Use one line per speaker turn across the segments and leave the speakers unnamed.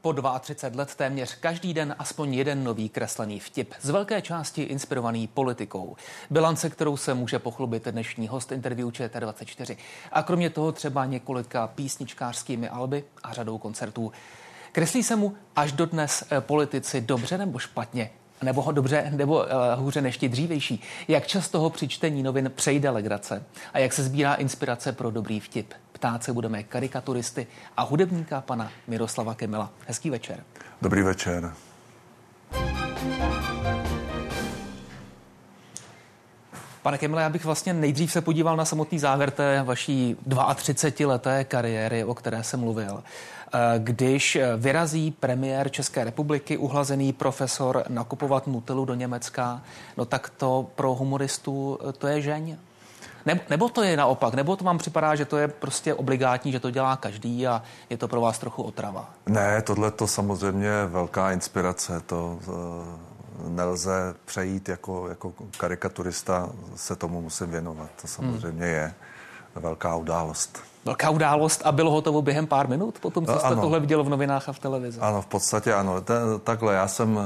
Po 32 let téměř každý den aspoň jeden nový kreslený vtip, z velké části inspirovaný politikou. Bilance, kterou se může pochlubit dnešní host interview ČT24. A kromě toho třeba několika písničkářskými alby a řadou koncertů. Kreslí se mu až dodnes politici dobře nebo špatně? Nebo ho dobře, nebo uh, hůře než ti dřívejší. Jak často ho při čtení novin přejde legrace a jak se sbírá inspirace pro dobrý vtip. Ptát se budeme karikaturisty a hudebníka pana Miroslava Kemela. Hezký večer.
Dobrý večer.
Pane Kemele, já bych vlastně nejdřív se podíval na samotný závěr té vaší 32-leté kariéry, o které jsem mluvil. Eh, když vyrazí premiér České republiky, uhlazený profesor, nakupovat Nutellu do Německa, no tak to pro humoristu to je žeň. Nebo, to je naopak, nebo to vám připadá, že to je prostě obligátní, že to dělá každý a je to pro vás trochu otrava?
Ne, tohle to samozřejmě velká inspirace. To nelze přejít jako, jako karikaturista, se tomu musím věnovat. To samozřejmě hmm. je velká událost
velká událost a bylo hotovo během pár minut potom, co jste ano. tohle viděl v novinách a v televizi?
Ano, v podstatě ano. Ten, takhle, já jsem eh,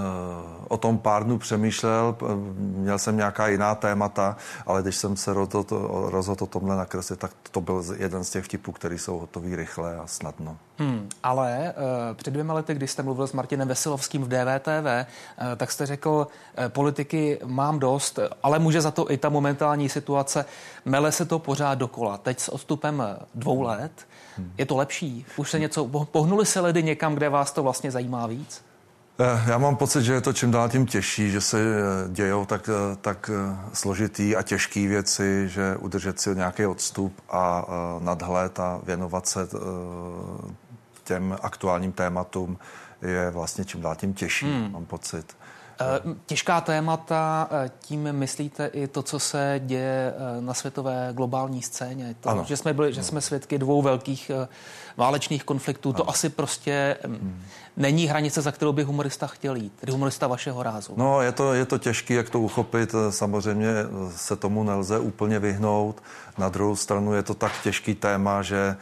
o tom pár dnů přemýšlel, měl jsem nějaká jiná témata, ale když jsem se rozhodl, rozhodl o tomhle nakreslit, tak to byl jeden z těch vtipů, který jsou hotový rychle a snadno.
Hmm, ale uh, před dvěma lety, když jste mluvil s Martinem Veselovským v DVTV, uh, tak jste řekl, uh, politiky mám dost, ale může za to i ta momentální situace. Mele se to pořád dokola. Teď s odstupem dvou let hmm. je to lepší. Už se něco, pohnuli se ledy někam, kde vás to vlastně zajímá víc?
Já mám pocit, že je to čím dál tím těžší, že se dějou tak, tak složitý a těžký věci, že udržet si nějaký odstup a nadhled a věnovat se těm aktuálním tématům je vlastně čím dál tím těžší, hmm. mám pocit.
Eh, těžká témata, eh, tím myslíte i to, co se děje eh, na světové globální scéně. To, ano. Že, jsme byli, že jsme svědky dvou velkých válečných konfliktů. Ano. To asi prostě hmm. není hranice, za kterou by humorista chtěl jít, tedy humorista vašeho rázu.
No, je to, je to těžké, jak to uchopit. Samozřejmě se tomu nelze úplně vyhnout. Na druhou stranu je to tak těžký téma, že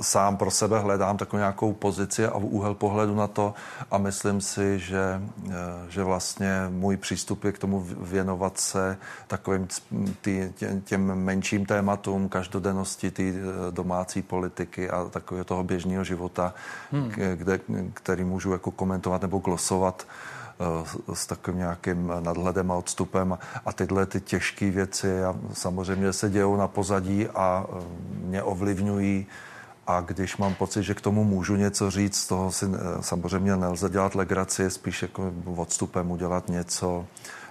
sám pro sebe hledám takovou nějakou pozici a úhel pohledu na to a myslím si, že, eh, že vlastně můj přístup je k tomu věnovat se takovým tý, těm menším tématům každodennosti, ty eh, domácí politiky a takového toho běžného života, hmm. kde, který můžu jako komentovat nebo glosovat s takovým nějakým nadhledem a odstupem. A tyhle ty těžké věci samozřejmě se dějou na pozadí a e, mě ovlivňují a když mám pocit, že k tomu můžu něco říct, z toho si e, samozřejmě nelze dělat legraci, spíš jako odstupem udělat něco,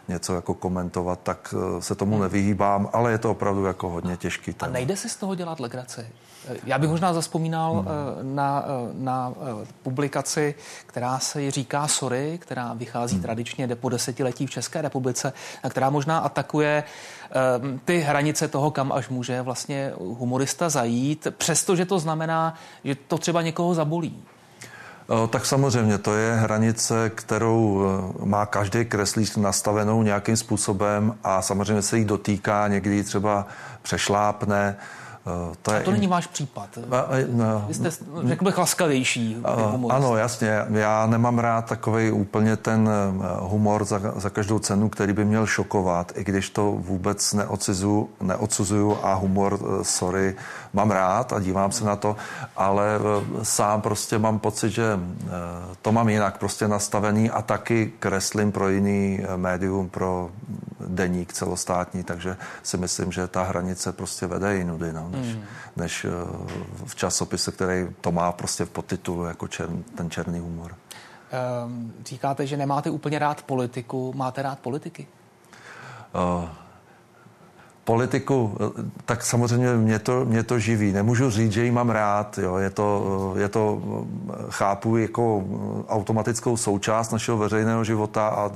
něco jako komentovat, tak eh, se tomu hmm. nevyhýbám, ale je to opravdu jako hodně těžký.
Téma. A nejde si z toho dělat legraci? Eh, já bych možná zaspomínal hmm. Eh, na, na publikaci, která se říká Sorry, která vychází hmm. tradičně po desetiletí v České republice, a která možná atakuje ty hranice toho, kam až může vlastně humorista zajít, přestože to znamená, že to třeba někoho zabolí.
Tak samozřejmě, to je hranice, kterou e, má každý kreslíř nastavenou nějakým způsobem a samozřejmě se jí dotýká, někdy třeba přešlápne.
Eh, to, je to není váš případ. Vy jste, řekl bych, laskavější.
Ano, jasně. Já nemám rád takový úplně ten eh, humor za, za každou cenu, který by měl šokovat, i když to vůbec neodsuzuju, neodsuzuju a humor, eh, sorry, mám rád a dívám se na to, ale sám prostě mám pocit, že to mám jinak prostě nastavený a taky kreslím pro jiný médium, pro deník celostátní, takže si myslím, že ta hranice prostě vede jinudy. No než, hmm. než eh, v časopise, který to má prostě v podtitulu jako čern, ten černý humor.
Um, říkáte, že nemáte úplně rád politiku. Máte rád politiky? Uh,
politiku, tak samozřejmě mě to, mě to živí. Nemůžu říct, že ji mám rád. Jo. Je, to, je to, chápu jako automatickou součást našeho veřejného života a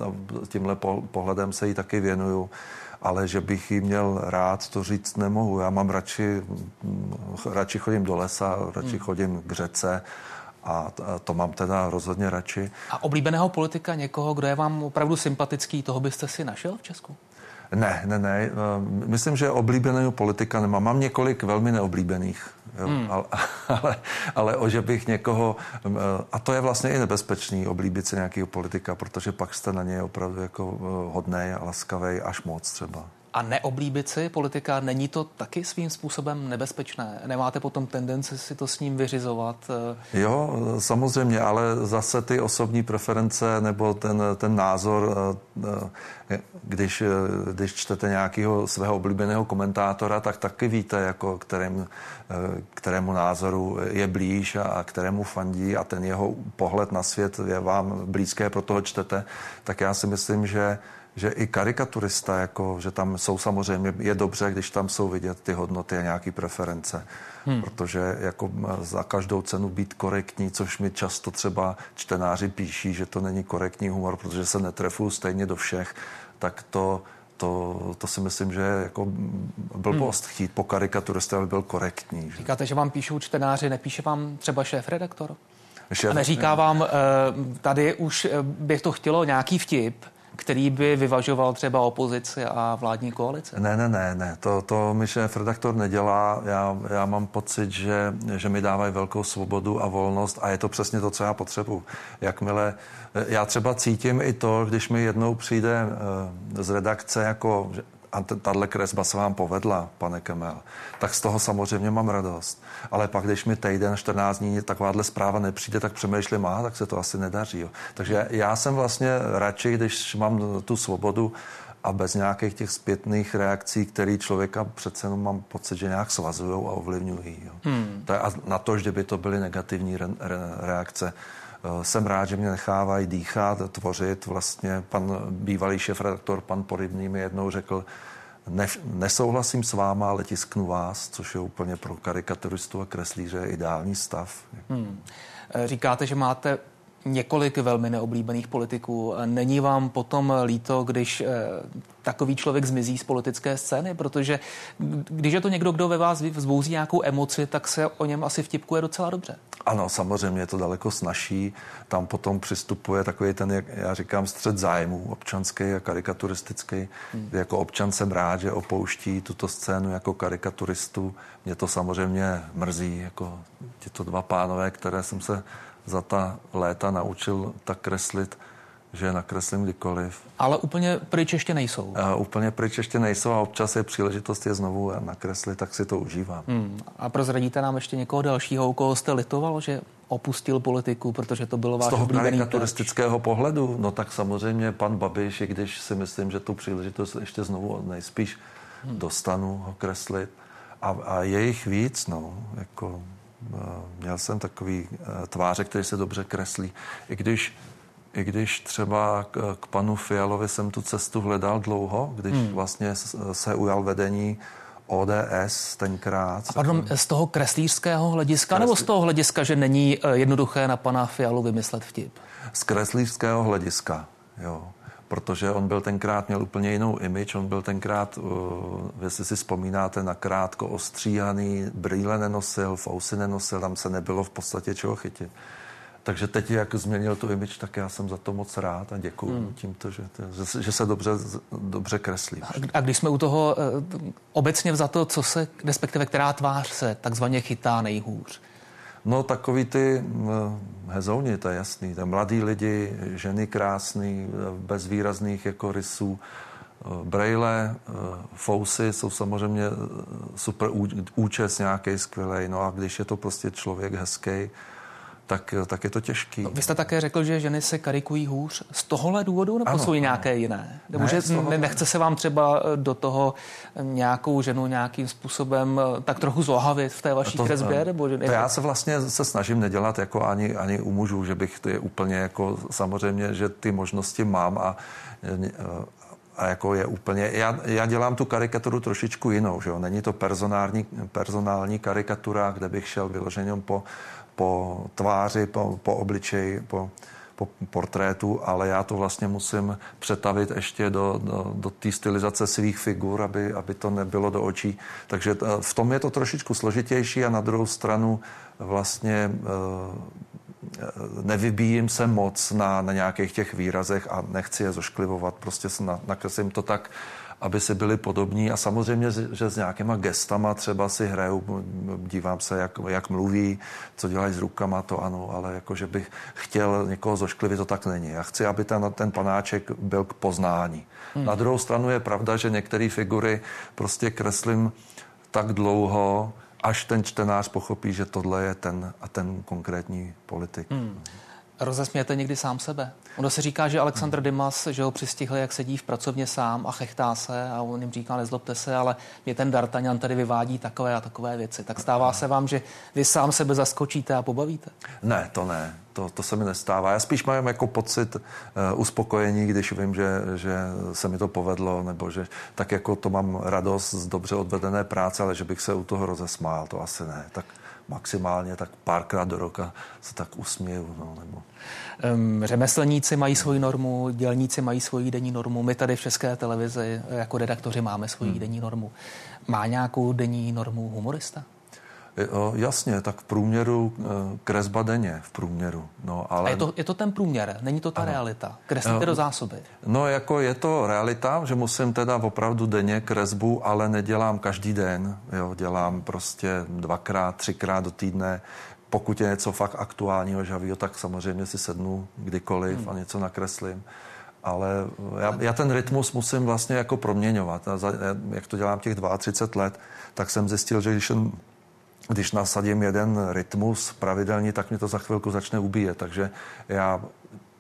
tímhle pohledem se jí taky věnuju ale že bych ji měl rád, to říct nemohu. Já mám radši, radši chodím do lesa, radši hmm. chodím k řece a to mám teda rozhodně radši.
A oblíbeného politika někoho, kdo je vám opravdu sympatický, toho byste si našel v Česku?
Ne, ne, ne. Myslím, že oblíbeného politika nemám. Mám několik velmi neoblíbených. Jo, hmm. ale, ale, ale o, že bych někoho, a to je vlastně i nebezpečný, oblíbit se nějakého politika, protože pak jste na něj opravdu jako hodnej a laskavý až moc třeba.
A neoblíbit si politika, není to taky svým způsobem nebezpečné? Nemáte potom tendenci si to s ním vyřizovat?
Eh? Jo, samozřejmě, ale zase ty osobní preference nebo ten, ten názor, eh, eh, když, když čtete nějakého svého oblíbeného komentátora, tak taky víte, jako kterém, kterému názoru je blíž a kterému fandí a ten jeho pohled na svět je vám blízké, proto ho čtete. Tak já si myslím, že že i karikaturista, jako, že tam jsou samozřejmě, je dobře, když tam jsou vidět ty hodnoty a nějaké preference. Hmm. Protože jako za každou cenu být korektní, což mi často třeba čtenáři píší, že to není korektní humor, protože se netrefuju stejně do všech, tak to, to, to si myslím, že je jako blbost hmm. chtít po karikaturisté, aby byl korektní.
Že? Říkáte, že vám píšou čtenáři, nepíše vám třeba šéf-redaktor? Šéf... A neříká vám, eh, tady už eh, bych to chtělo nějaký vtip, který by vyvažoval třeba opozici a vládní koalice?
Ne, ne, ne, ne. To, to mi šéf redaktor nedělá. Já, já mám pocit, že, že mi dávají velkou svobodu a volnost a je to přesně to, co já potřebuji. Jakmile já třeba cítím i to, když mi jednou přijde eh, z redakce jako a tahle kresba se vám povedla, pane Kemel, tak z toho samozřejmě mám radost. Ale pak, když mi týden, 14 dní takováhle zpráva nepřijde, tak přemýšlím, a tak se to asi nedaří. Jo. Takže já jsem vlastně radši, když mám tu svobodu a bez nějakých těch zpětných reakcí, které člověka přece jenom mám pocit, že nějak svazují a ovlivňují. Jo. Hmm. A na to, že by to byly negativní re, re, reakce, jsem rád, že mě nechávají dýchat, tvořit. Vlastně pan bývalý šéf-redaktor, pan Porybný mi jednou řekl, ne, nesouhlasím s váma, ale tisknu vás, což je úplně pro karikaturistu a kreslíře ideální stav. Hmm.
Eh, říkáte, že máte několik velmi neoblíbených politiků. Není vám potom líto, když eh, takový člověk zmizí z politické scény? Protože když je to někdo, kdo ve vás vzbouzí nějakou emoci, tak se o něm asi vtipkuje docela dobře.
Ano, samozřejmě je to daleko snažší. Tam potom přistupuje takový ten, jak já říkám, střed zájmů občanský a karikaturistický. Hmm. Jako občan jsem rád, že opouští tuto scénu jako karikaturistu. Mě to samozřejmě mrzí, jako tyto dva pánové, které jsem se za ta léta naučil tak kreslit, že nakreslím kdykoliv.
Ale úplně pryč ještě nejsou.
A úplně pryč ještě nejsou a občas je příležitost je znovu nakreslit, tak si to užívám. Hmm.
A prozradíte nám ještě někoho dalšího, u koho jste litoval, že opustil politiku, protože to bylo váš
Z toho karikaturistického pohledu, no tak samozřejmě pan Babiš, i když si myslím, že tu příležitost ještě znovu nejspíš hmm. dostanu ho kreslit. A, a je jich víc, no, jako Měl jsem takový eh, tváře, který se dobře kreslí. I když, i když třeba k, k panu Fialovi jsem tu cestu hledal dlouho, když hmm. vlastně se ujal vedení ODS tenkrát.
A pardon, z toho kreslířského hlediska Kresli... nebo z toho hlediska, že není eh, jednoduché na pana Fialu vymyslet vtip?
Z kreslířského hlediska, jo protože on byl tenkrát, měl úplně jinou image, on byl tenkrát, uh, jestli si vzpomínáte, na krátko ostříhaný, brýle nenosil, fousy nenosil, tam se nebylo v podstatě čeho chytit. Takže teď, jak změnil tu image, tak já jsem za to moc rád a děkuji hmm. tímto, že, že, že se dobře, dobře kreslí.
A když jsme u toho uh, obecně za to, co se, respektive která tvář se takzvaně chytá nejhůř?
No takový ty hezouni, to je jasný. To mladí lidi, ženy krásný, bez výrazných jako rysů. Braille, fousy jsou samozřejmě super účes nějaký skvělý. No a když je to prostě člověk hezký, tak, tak je to těžký. No,
vy jste také řekl, že ženy se karikují hůř z tohohle důvodu, nebo ano, jsou i nějaké ano. jiné? Nebo ne, že tohohle... nechce se vám třeba eh, do toho eh, nějakou ženu nějakým způsobem eh, tak trochu zohavit v té vaší to, kresbě? Nebo že...
To já se vlastně se snažím nedělat jako ani, ani u mužů, že bych to je úplně jako samozřejmě, že ty možnosti mám a a jako je úplně, já, já dělám tu karikaturu trošičku jinou, že jo? není to personální, personální karikatura, kde bych šel vyloženě po po tváři, po, po obličeji, po, po portrétu, ale já to vlastně musím přetavit ještě do, do, do té stylizace svých figur, aby, aby to nebylo do očí. Takže eh, v tom je to trošičku složitější a na druhou stranu vlastně eh, nevybíjím se moc na, na nějakých těch výrazech a nechci je zošklivovat, prostě nakreslím to tak, aby si byli podobní a samozřejmě, že s nějakýma gestama třeba si hrajou, dívám se, jak, jak mluví, co dělají s rukama, to ano, ale jako, že bych chtěl někoho zošklivit, to tak není. Já chci, aby ten, ten panáček byl k poznání. Hmm. Na druhou stranu je pravda, že některé figury prostě kreslím tak dlouho, až ten čtenář pochopí, že tohle je ten a ten konkrétní politik. Hmm.
Rozesmějete někdy sám sebe? Ono se říká, že Aleksandr Dimas, že ho přistihl, jak sedí v pracovně sám a chechtá se a on jim říká, nezlobte se, ale mě ten D'Artagnan tady vyvádí takové a takové věci. Tak stává se vám, že vy sám sebe zaskočíte a pobavíte?
Ne, to ne. To, to se mi nestává. Já spíš mám jako pocit uh, uspokojení, když vím, že, že se mi to povedlo, nebo že tak jako to mám radost z dobře odvedené práce, ale že bych se u toho rozesmál, to asi ne. Tak maximálně tak párkrát do roka se tak usměju. No, nebo...
Um, řemeslníci mají svoji normu, dělníci mají svoji denní normu. My tady v České televizi jako redaktoři máme svoji hmm. denní normu. Má nějakou denní normu humorista?
Jasně, tak v průměru eh, kresba denně v průměru. No, ale...
A je to, je to ten průměr, není to ta ano. realita. Kreslíte do zásoby.
No jako je to realita, že musím teda opravdu denně kresbu, ale nedělám každý den. Jo, dělám prostě dvakrát, třikrát do týdne. Pokud je něco fakt aktuálního, žavýho, tak samozřejmě si sednu kdykoliv hmm. a něco nakreslím ale já, já ten rytmus musím vlastně jako proměňovat. Jak to dělám těch 32 let, tak jsem zjistil, že když když nasadím jeden rytmus pravidelně, tak mě to za chvilku začne ubíjet. Takže já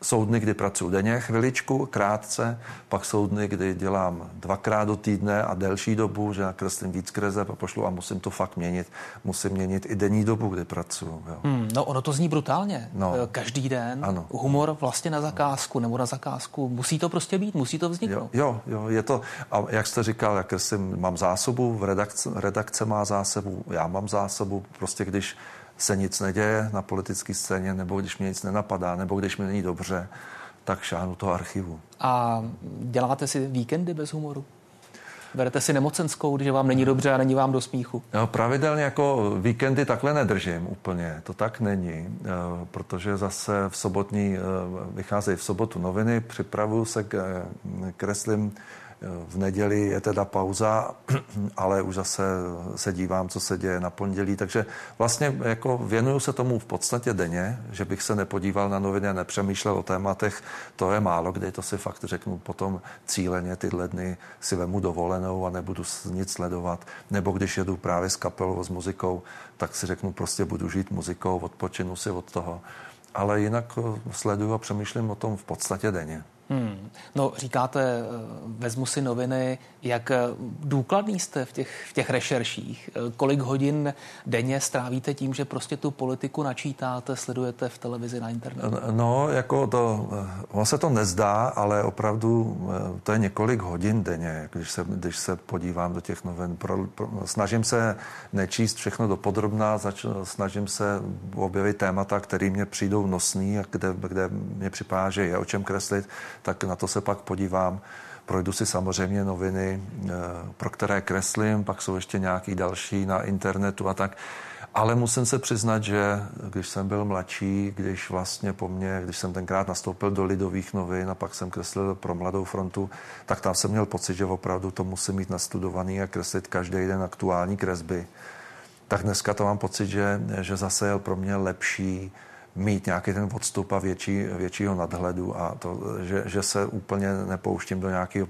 jsou dny, kdy pracuji denně chviličku, krátce, pak jsou dny, kdy dělám dvakrát do týdne a delší dobu, že nakreslím víc kreseb a pošlu a musím to fakt měnit. Musím měnit i denní dobu, kdy pracuji.
Hmm, no ono to zní brutálně. No. Eh, každý den. Ano. Humor vlastně na zakázku nebo na zakázku. Musí to prostě být, musí to vzniknout.
Jo, jo, jo je to, a jak jste říkal, jak kreslím, mám zásobu, v redakce, redakce má zásobu, já mám zásobu, prostě když se nic neděje na politické scéně, nebo když mě nic nenapadá, nebo když mi není dobře, tak šáhnu toho archivu.
A děláte si víkendy bez humoru? Berete si nemocenskou, když vám není dobře a není vám do smíchu?
No, pravidelně jako víkendy takhle nedržím úplně. To tak není, eh, protože zase v sobotní, eh, vycházejí v sobotu noviny, připravuju se, k, kreslím v neděli je teda pauza, ale už zase se dívám, co se děje na pondělí, takže vlastně jako věnuju se tomu v podstatě denně, že bych se nepodíval na noviny a nepřemýšlel o tématech, to je málo, kdy to si fakt řeknu potom cíleně tyhle dny si vemu dovolenou a nebudu nic sledovat, nebo když jedu právě s kapelou, s muzikou, tak si řeknu prostě budu žít muzikou, odpočinu si od toho, ale jinak sleduju a přemýšlím o tom v podstatě denně.
Hmm. No, říkáte, eh, vezmu si noviny, jak eh, důkladný jste v těch, v těch rešerších? Eh, kolik hodin denně strávíte tím, že prostě tu politiku načítáte, sledujete v televizi na internetu?
No, jako to, on se to nezdá, ale opravdu to je několik hodin denně, když se, když se podívám do těch novin. Pro, pro, snažím se nečíst všechno do podrobná, zač, snažím se objevit témata, které mě přijdou nosný a kde, kde mě připadá, že je o čem kreslit tak na to se pak podívám. Projdu si samozřejmě noviny, eh, pro které kreslím, pak jsou ještě nějaký další na internetu a tak. Ale musím se přiznat, že když jsem byl mladší, když vlastně po mně, když jsem tenkrát nastoupil do Lidových novin a pak jsem kreslil pro Mladou frontu, tak tam jsem měl pocit, že opravdu to musím mít nastudovaný a kreslit každý den aktuální kresby. Tak dneska to mám pocit, že, že zase je pro mě lepší mít nějaký ten odstup a větší, většího nadhledu a to, že, že se úplně nepouštím do nějakého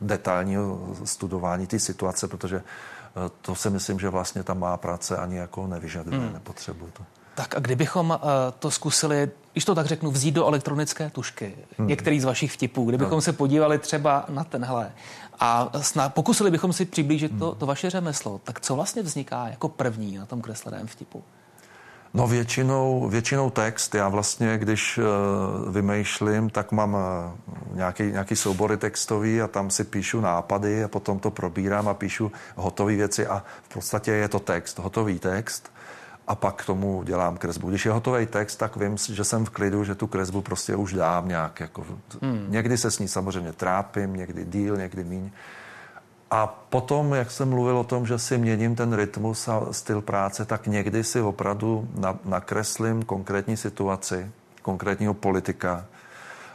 detailního studování té situace, protože eh, to si myslím, že vlastně ta má práce ani jako nevyžaduje, hmm. nepotřebuje to.
Tak a kdybychom uh, to zkusili, když to tak řeknu, vzít do elektronické tušky, hmm. některý z vašich vtipů, kdybychom no. se podívali třeba na tenhle a sna- pokusili bychom si přiblížit hmm. to, to vaše řemeslo, tak co vlastně vzniká jako první na tom kresleném vtipu?
No většinou, většinou text. Já vlastně, když uh, vymýšlím, tak mám uh, nějaký, nějaký soubory textový a tam si píšu nápady a potom to probírám a píšu hotové věci a v podstatě je to text, hotový text a pak k tomu dělám kresbu. Když je hotový text, tak vím, že jsem v klidu, že tu kresbu prostě už dám nějak. Jako, hmm. Někdy se s ní samozřejmě trápím, někdy díl, někdy míň. A potom, jak jsem mluvil o tom, že si měním ten rytmus a styl práce, tak někdy si opravdu nakreslím konkrétní situaci, konkrétního politika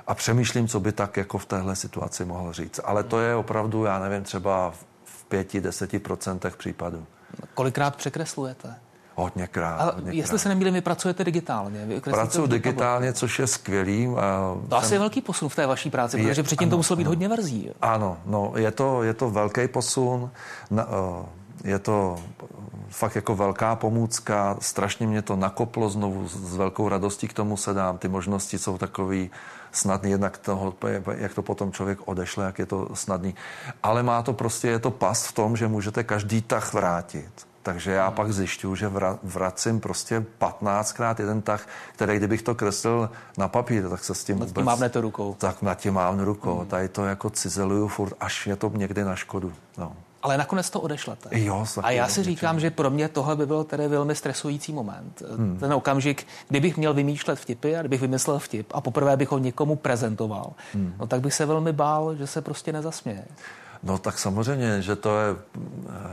a přemýšlím, co by tak jako v téhle situaci mohl říct. Ale to je opravdu, já nevím, třeba v pěti, deseti procentech případů.
Kolikrát překreslujete?
Hodněkrát.
Ale
hodněkrát.
jestli se nemýlím, vy pracujete digitálně. Vy
Pracuji digitálně, což je skvělý.
To jsem... asi je velký posun v té vaší práci, je, protože předtím ano, to muselo být ano. hodně verzí.
Ano, no, je to, je to velký posun. Na, uh, je to fakt jako velká pomůcka, strašně mě to nakoplo znovu, s velkou radostí k tomu se dám. Ty možnosti jsou takový snadný, jednak toho, jak to potom člověk odešle, jak je to snadný. Ale má to prostě, je to pas v tom, že můžete každý tah vrátit. Takže já pak zjišťuju, že vracím prostě 15krát jeden tah, který kdybych to kreslil na papír, tak se s tím
vůbec... Tím mávnete rukou.
Tak na tím mám rukou. Hmm. Tady to jako cizeluju furt, až je to někdy na škodu. No.
Ale nakonec to odešlete.
Jo,
a já si říkám, že pro mě tohle by byl tedy velmi stresující moment. Hmm. Ten okamžik, kdybych měl vymýšlet vtipy a kdybych vymyslel vtip a poprvé bych ho někomu prezentoval, hmm. no tak bych se velmi bál, že se prostě nezasměje.
No tak samozřejmě, že to je,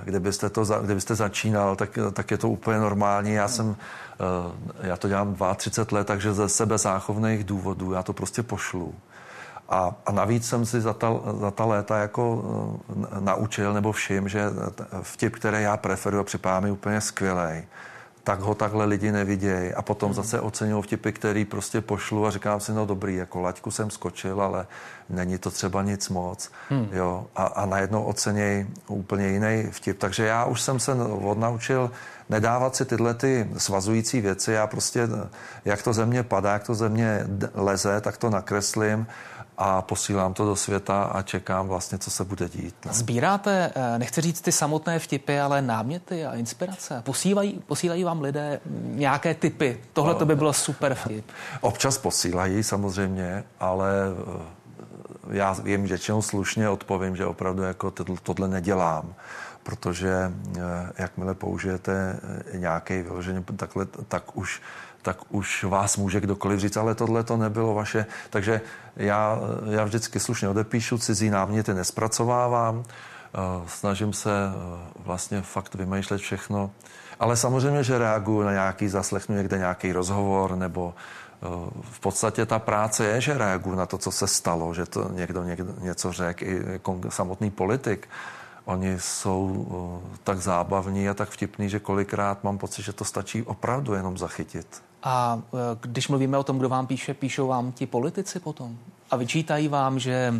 kdybyste, to, kdybyste začínal, tak, tak je to úplně normální. Já jsem, eh, já to dělám 32 let, takže ze sebe záchovných důvodů já to prostě pošlu. A, a navíc jsem si za ta, za ta léta jako uh, naučil nebo všim, že vtip, který já preferuji, připadá mi úplně skvělej tak ho takhle lidi nevidějí. A potom hmm. zase oceňují vtipy, který prostě pošlu a říkám si, no dobrý, jako laťku jsem skočil, ale není to třeba nic moc. Hmm. Jo? A, a najednou oceněj úplně jiný vtip. Takže já už jsem se odnaučil nedávat si tyhle ty svazující věci. Já prostě, jak to země padá, jak to země leze, tak to nakreslím a posílám to do světa a čekám vlastně, co se bude dít.
No. Sbíráte, eh, nechci říct ty samotné vtipy, ale náměty a inspirace. Posílají, posílají vám lidé nějaké typy. Tohle to by bylo super vtip.
Občas posílají samozřejmě, ale eh, já jim většinou slušně odpovím, že opravdu jako tohle nedělám protože eh, jakmile použijete nějaký vyloženě takhle, tak už tak už vás může kdokoliv říct, ale tohle to nebylo vaše. Takže já, já vždycky slušně odepíšu, cizí náměty nespracovávám, eh, snažím se eh, vlastně fakt vymýšlet všechno. Ale samozřejmě, že reaguju na nějaký, zaslechnu někde nějaký rozhovor, nebo eh, v podstatě ta práce je, že reaguju na to, co se stalo, že to někdo, někdo něco řekl, i samotný politik Oni jsou tak zábavní a tak vtipní, že kolikrát mám pocit, že to stačí opravdu jenom zachytit.
A e, když mluvíme o tom, kdo vám píše, píšou vám ti politici potom? A vyčítají vám, že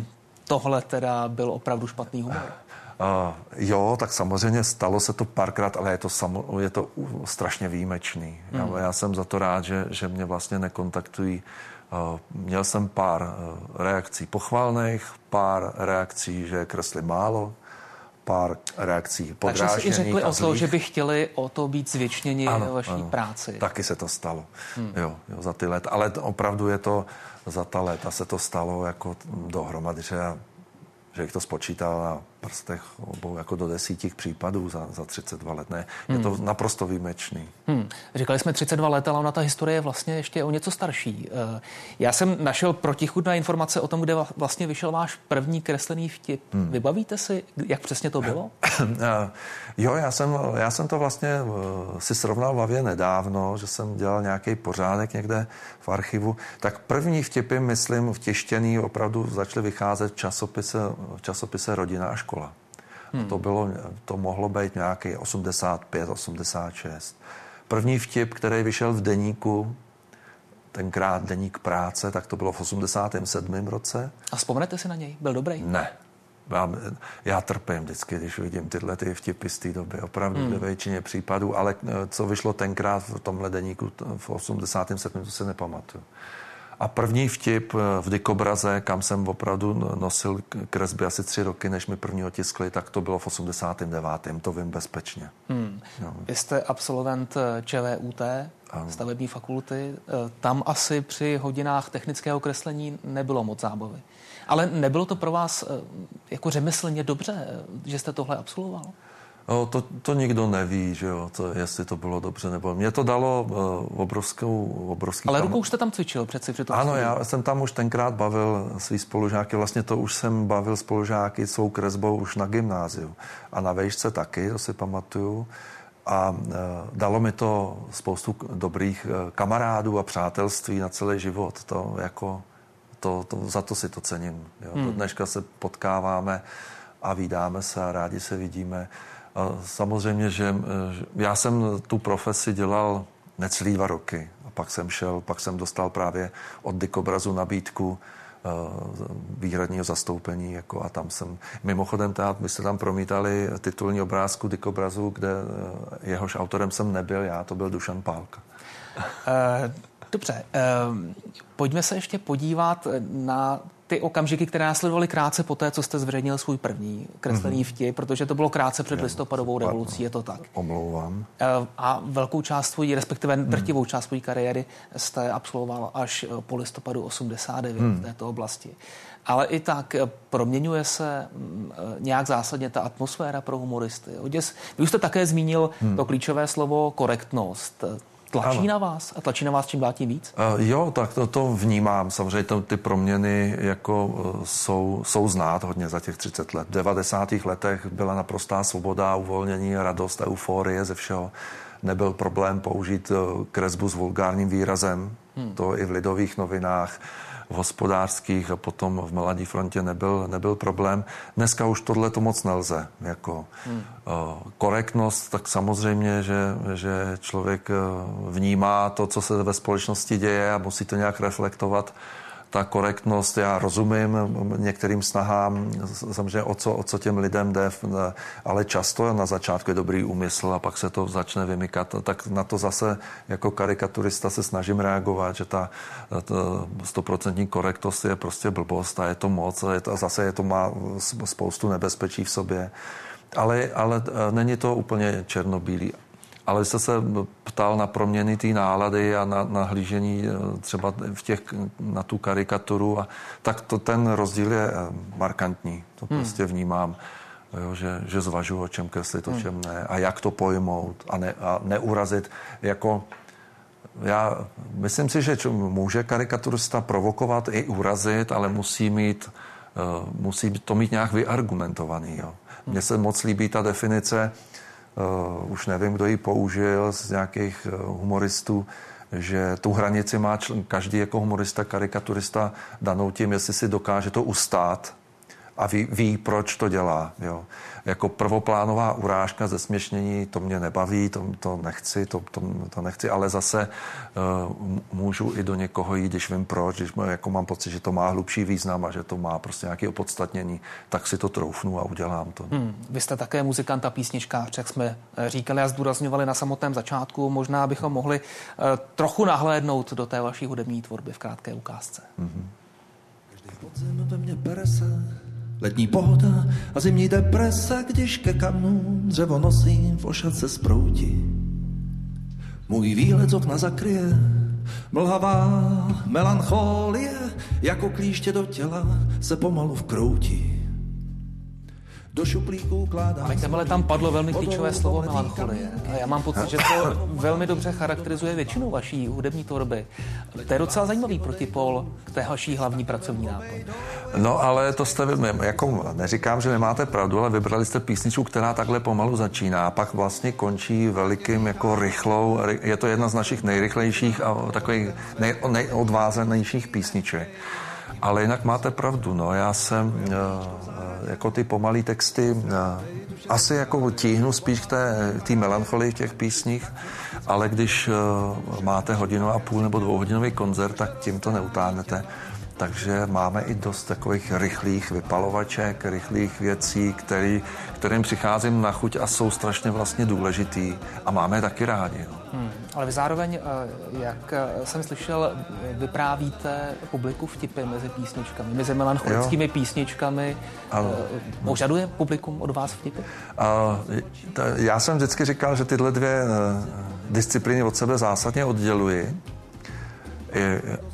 tohle teda byl opravdu špatný humor?
Uh, jo, tak samozřejmě stalo se to párkrát, ale je to, samo, je to strašně výjimečný. Mm. Já, já jsem za to rád, že, že mě vlastně nekontaktují. Uh, měl jsem pár uh, reakcí pochvalných, pár reakcí, že kresli málo, pár reakcí
Takže si i řekli o to, že by chtěli o to být zvětšněni ano, vaší ano. práci.
Taky se to stalo, hmm. jo, jo, za ty let. Ale opravdu je to, za ta léta se to stalo jako dohromady, že, že jich to spočítal na prstech obou jako do desítích případů za, za 32 let. Ne, je hmm. to naprosto výjimečný.
Hmm. Říkali jsme 32 let, ale ona ta historie je vlastně ještě o něco starší. Eh, já jsem našel protichudné informace o tom, kde vlastně vyšel váš první kreslený vtip. Hmm. Vybavíte si, jak přesně to bylo?
Eh, jo, já jsem, já jsem to vlastně eh, si srovnal v hlavě nedávno, že jsem dělal nějaký pořádek někde v archivu. Tak první vtipy, myslím, vtěštěný opravdu začaly vycházet v časopise, v časopise Rodina a škola škola. Hmm. A to, bylo, to mohlo být nějaký 85, 86. První vtip, který vyšel v deníku, tenkrát deník práce, tak to bylo v 87. roce.
A vzpomenete si na něj? Byl dobrý?
Ne. Já, já trpím vždycky, když vidím tyhle ty vtipy z té doby, opravdu hmm. ve většině případů, ale eh, co vyšlo tenkrát v tomhle deníku v 87. to se nepamatuju. A první vtip eh, v Dikobraze, kam jsem opravdu nosil kresby asi tři roky, než mi první otiskli, tak to bylo v 89. To vím bezpečně. Hmm.
No. Vy jste absolvent eh, ČVUT, ano. stavební fakulty. Eh, tam asi při hodinách technického kreslení nebylo moc zábavy. Ale nebylo to pro vás jako řemeslně dobře, že jste tohle absolvoval?
No, to, to nikdo neví, že jo, to, jestli to bylo dobře nebo... Mě to dalo uh, obrovskou, obrovský...
Ale rukou jste tam cvičil přeci při tom
Ano, já jsem tam už tenkrát bavil svý spolužáky, vlastně to už jsem bavil spolužáky svou kresbou už na gymnáziu. A na vejšce taky, to si pamatuju. A uh, dalo mi to spoustu dobrých uh, kamarádů a přátelství na celý život. To jako to, to, za to si to cením. Jo. Hmm. Do dneška se potkáváme a vydáme se a rádi se vidíme. A samozřejmě, že, že já jsem tu profesi dělal necelý dva roky. A pak jsem šel, pak jsem dostal právě od Dikobrazu nabídku uh, výhradního zastoupení. Jako, a tam jsem, mimochodem, tát, my se tam promítali titulní obrázku Dikobrazu, kde uh, jehož autorem jsem nebyl já, to byl Dušan Pálka.
Dobře, pojďme se ještě podívat na ty okamžiky, které následovaly krátce po té, co jste zveřejnil svůj první kreslený mm-hmm. vtip, protože to bylo krátce před listopadovou revolucí, je to tak.
Omlouvám.
Eh, a velkou část svojí, respektive mm. drtivou část svojí kariéry jste absolvoval až eh, po listopadu 89 mm. v této oblasti. Ale i tak eh, proměňuje se mm, nějak zásadně ta atmosféra pro humoristy. Vy už jste také zmínil hmm. to klíčové slovo korektnost. Tlačí ano. na vás? A tlačí na vás čím dál tím víc?
Uh, jo, tak to, to vnímám. Samozřejmě to, ty proměny jako uh, jsou, jsou znát hodně za těch 30 let. V 90. letech byla naprostá svoboda, uvolnění, radost, euforie ze všeho. Nebyl problém použít uh, kresbu s vulgárním výrazem. Hmm. To i v lidových novinách v hospodářských a potom v Mladí frontě nebyl, nebyl problém. Dneska už tohle to moc nelze. Jako hmm. korektnost, tak samozřejmě, že, že člověk eh, vnímá to, co se ve společnosti děje a musí to nějak reflektovat ta korektnost, já rozumím některým snahám, samozřejmě o co, o co těm lidem jde, ale často na začátku je dobrý úmysl a pak se to začne vymykat. Tak na to zase jako karikaturista se snažím reagovat, že ta stoprocentní korektnost je prostě blbost a je to moc a, je to, a zase je to má spoustu nebezpečí v sobě. Ale, ale není to úplně černobílý ale jste se ptal na proměny té nálady a na, na hlížení eh, třeba v těch, na tu karikaturu, a, tak to ten rozdíl je eh, markantní. To hmm. prostě vnímám. Jo, že, že zvažuji, o čem kreslit, o hmm. čem ne a jak to pojmout a, ne, a neurazit. Jako, já myslím si, že může karikaturista provokovat i urazit, ale musí mít, uh, musí to mít nějak vyargumentovaný. Jo. Mně se moc líbí ta definice, uh, už nevím, kdo ji použil z nějakých uh, humoristů, že tu hranici má čl- každý jako humorista, karikaturista danou tím, jestli si dokáže to ustát a ví, ví proč to dělá. Jo jako prvoplánová urážka, zesměšnění, to mě nebaví, to, to nechci, to, to, to nechci, ale zase uh, můžu i do někoho jít, když vím proč, když jako mám pocit, že to má hlubší význam a že to má prostě nějaké opodstatnění, tak si to troufnu a udělám to. Hmm.
Vy jste také muzikant a písničkář, jak jsme eh, říkali a zdůrazňovali na samotném začátku. Možná bychom mohli uh, trochu nahlédnout do té vaší hudební tvorby v krátké ukázce. Mm-hmm. Každý podzim ve mně perese Letní pohoda a zimní deprese, když ke kamnu dřevo nosím v ošace z prouti. Můj výlet z okna zakryje, mlhavá melancholie, jako klíště do těla se pomalu vkroutí do šuplíku ukládám. Ale tam padlo velmi klíčové slovo melancholie. A já mám pocit, že to velmi dobře charakterizuje většinu vaší hudební tvorby. To je docela zajímavý protipol k té vaší hlavní pracovní náplň.
No ale to jste, jako neříkám, že nemáte pravdu, ale vybrali jste písničku, která takhle pomalu začíná a pak vlastně končí velikým jako rychlou, je to jedna z našich nejrychlejších a takových nej, nejodvázanějších písniček. Ale jinak máte pravdu, no. Já jsem uh, jako ty pomalý texty uh, asi jako tíhnu spíš k té, té melancholii v těch písních, ale když máte hodinu a půl nebo dvouhodinový koncert, tak tím to neutáhnete. Takže máme i dost takových rychlých vypalovaček, rychlých věcí, který, kterým přicházím na chuť a jsou strašně vlastně důležitý a máme je taky rádi. No.
Hmm, ale vy zároveň, eh, jak eh, jsem slyšel, vyprávíte publiku vtipy mezi písničkami, mezi melancholickými jo. písničkami. Ale, no. Požaduje publikum od vás vtipy? A,
já jsem vždycky říkal, že tyhle dvě disciplíny od sebe zásadně odděluji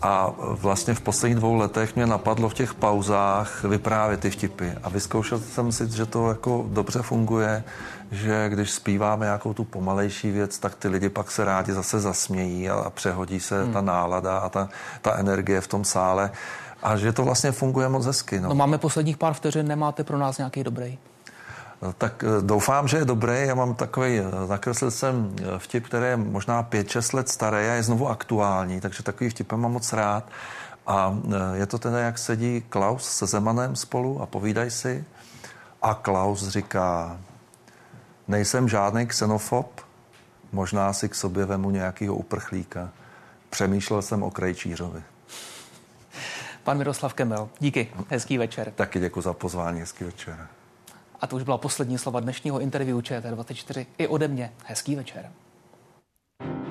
a vlastně v posledních dvou letech mě napadlo v těch pauzách vyprávět ty vtipy. A vyzkoušel jsem si, že to jako dobře funguje, že když zpíváme nějakou tu pomalejší věc, tak ty lidi pak se rádi zase zasmějí a, přehodí se hmm. ta nálada a ta, ta energie v tom sále. A že to vlastně funguje moc hezky. No.
no máme posledních pár vteřin, nemáte pro nás nějaký dobrý?
Tak eh, doufám, že je dobrý. Já mám takový, eh, nakreslil jsem eh, vtip, který je možná 5-6 let starý a je znovu aktuální, takže takový vtip mám moc rád. A je to teda, jak sedí Klaus se Zemanem spolu a povídají si. A Klaus říká, nejsem žádný xenofob, možná si k sobě vemu nějakého uprchlíka. Přemýšlel jsem o Krejčířovi.
Pan Miroslav Kemel, díky, hezký večer.
Taky děkuji za pozvání, hezký večer.
A to už byla poslední slova dnešního interview ČT24 i ode mě. Hezký večer. thank you